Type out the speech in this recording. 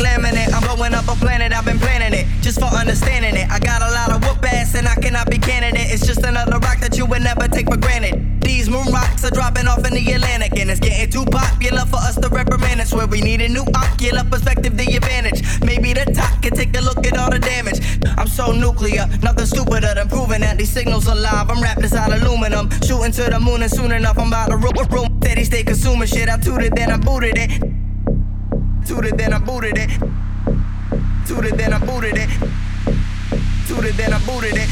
laminate. I'm blowing up a planet, I've been planning it. Just for understanding it. I got a lot of whoop ass and I cannot be candidate. It's just another rock that you would never take for granted. These moon rocks are dropping off in the Atlantic and it's getting too popular for us to reprimand. It's where we need a new ocular perspective, the advantage. Maybe the top can take a look at all the damage. I'm so nuclear, nothing stupider than proving that these signals are live. I'm wrapped inside aluminum, shooting to the moon and soon enough I'm about to room. Steady stay consuming shit. I tooted, then I booted it. Tooted, then I booted it. Tooted, then I booted it. Tooted, then I booted it.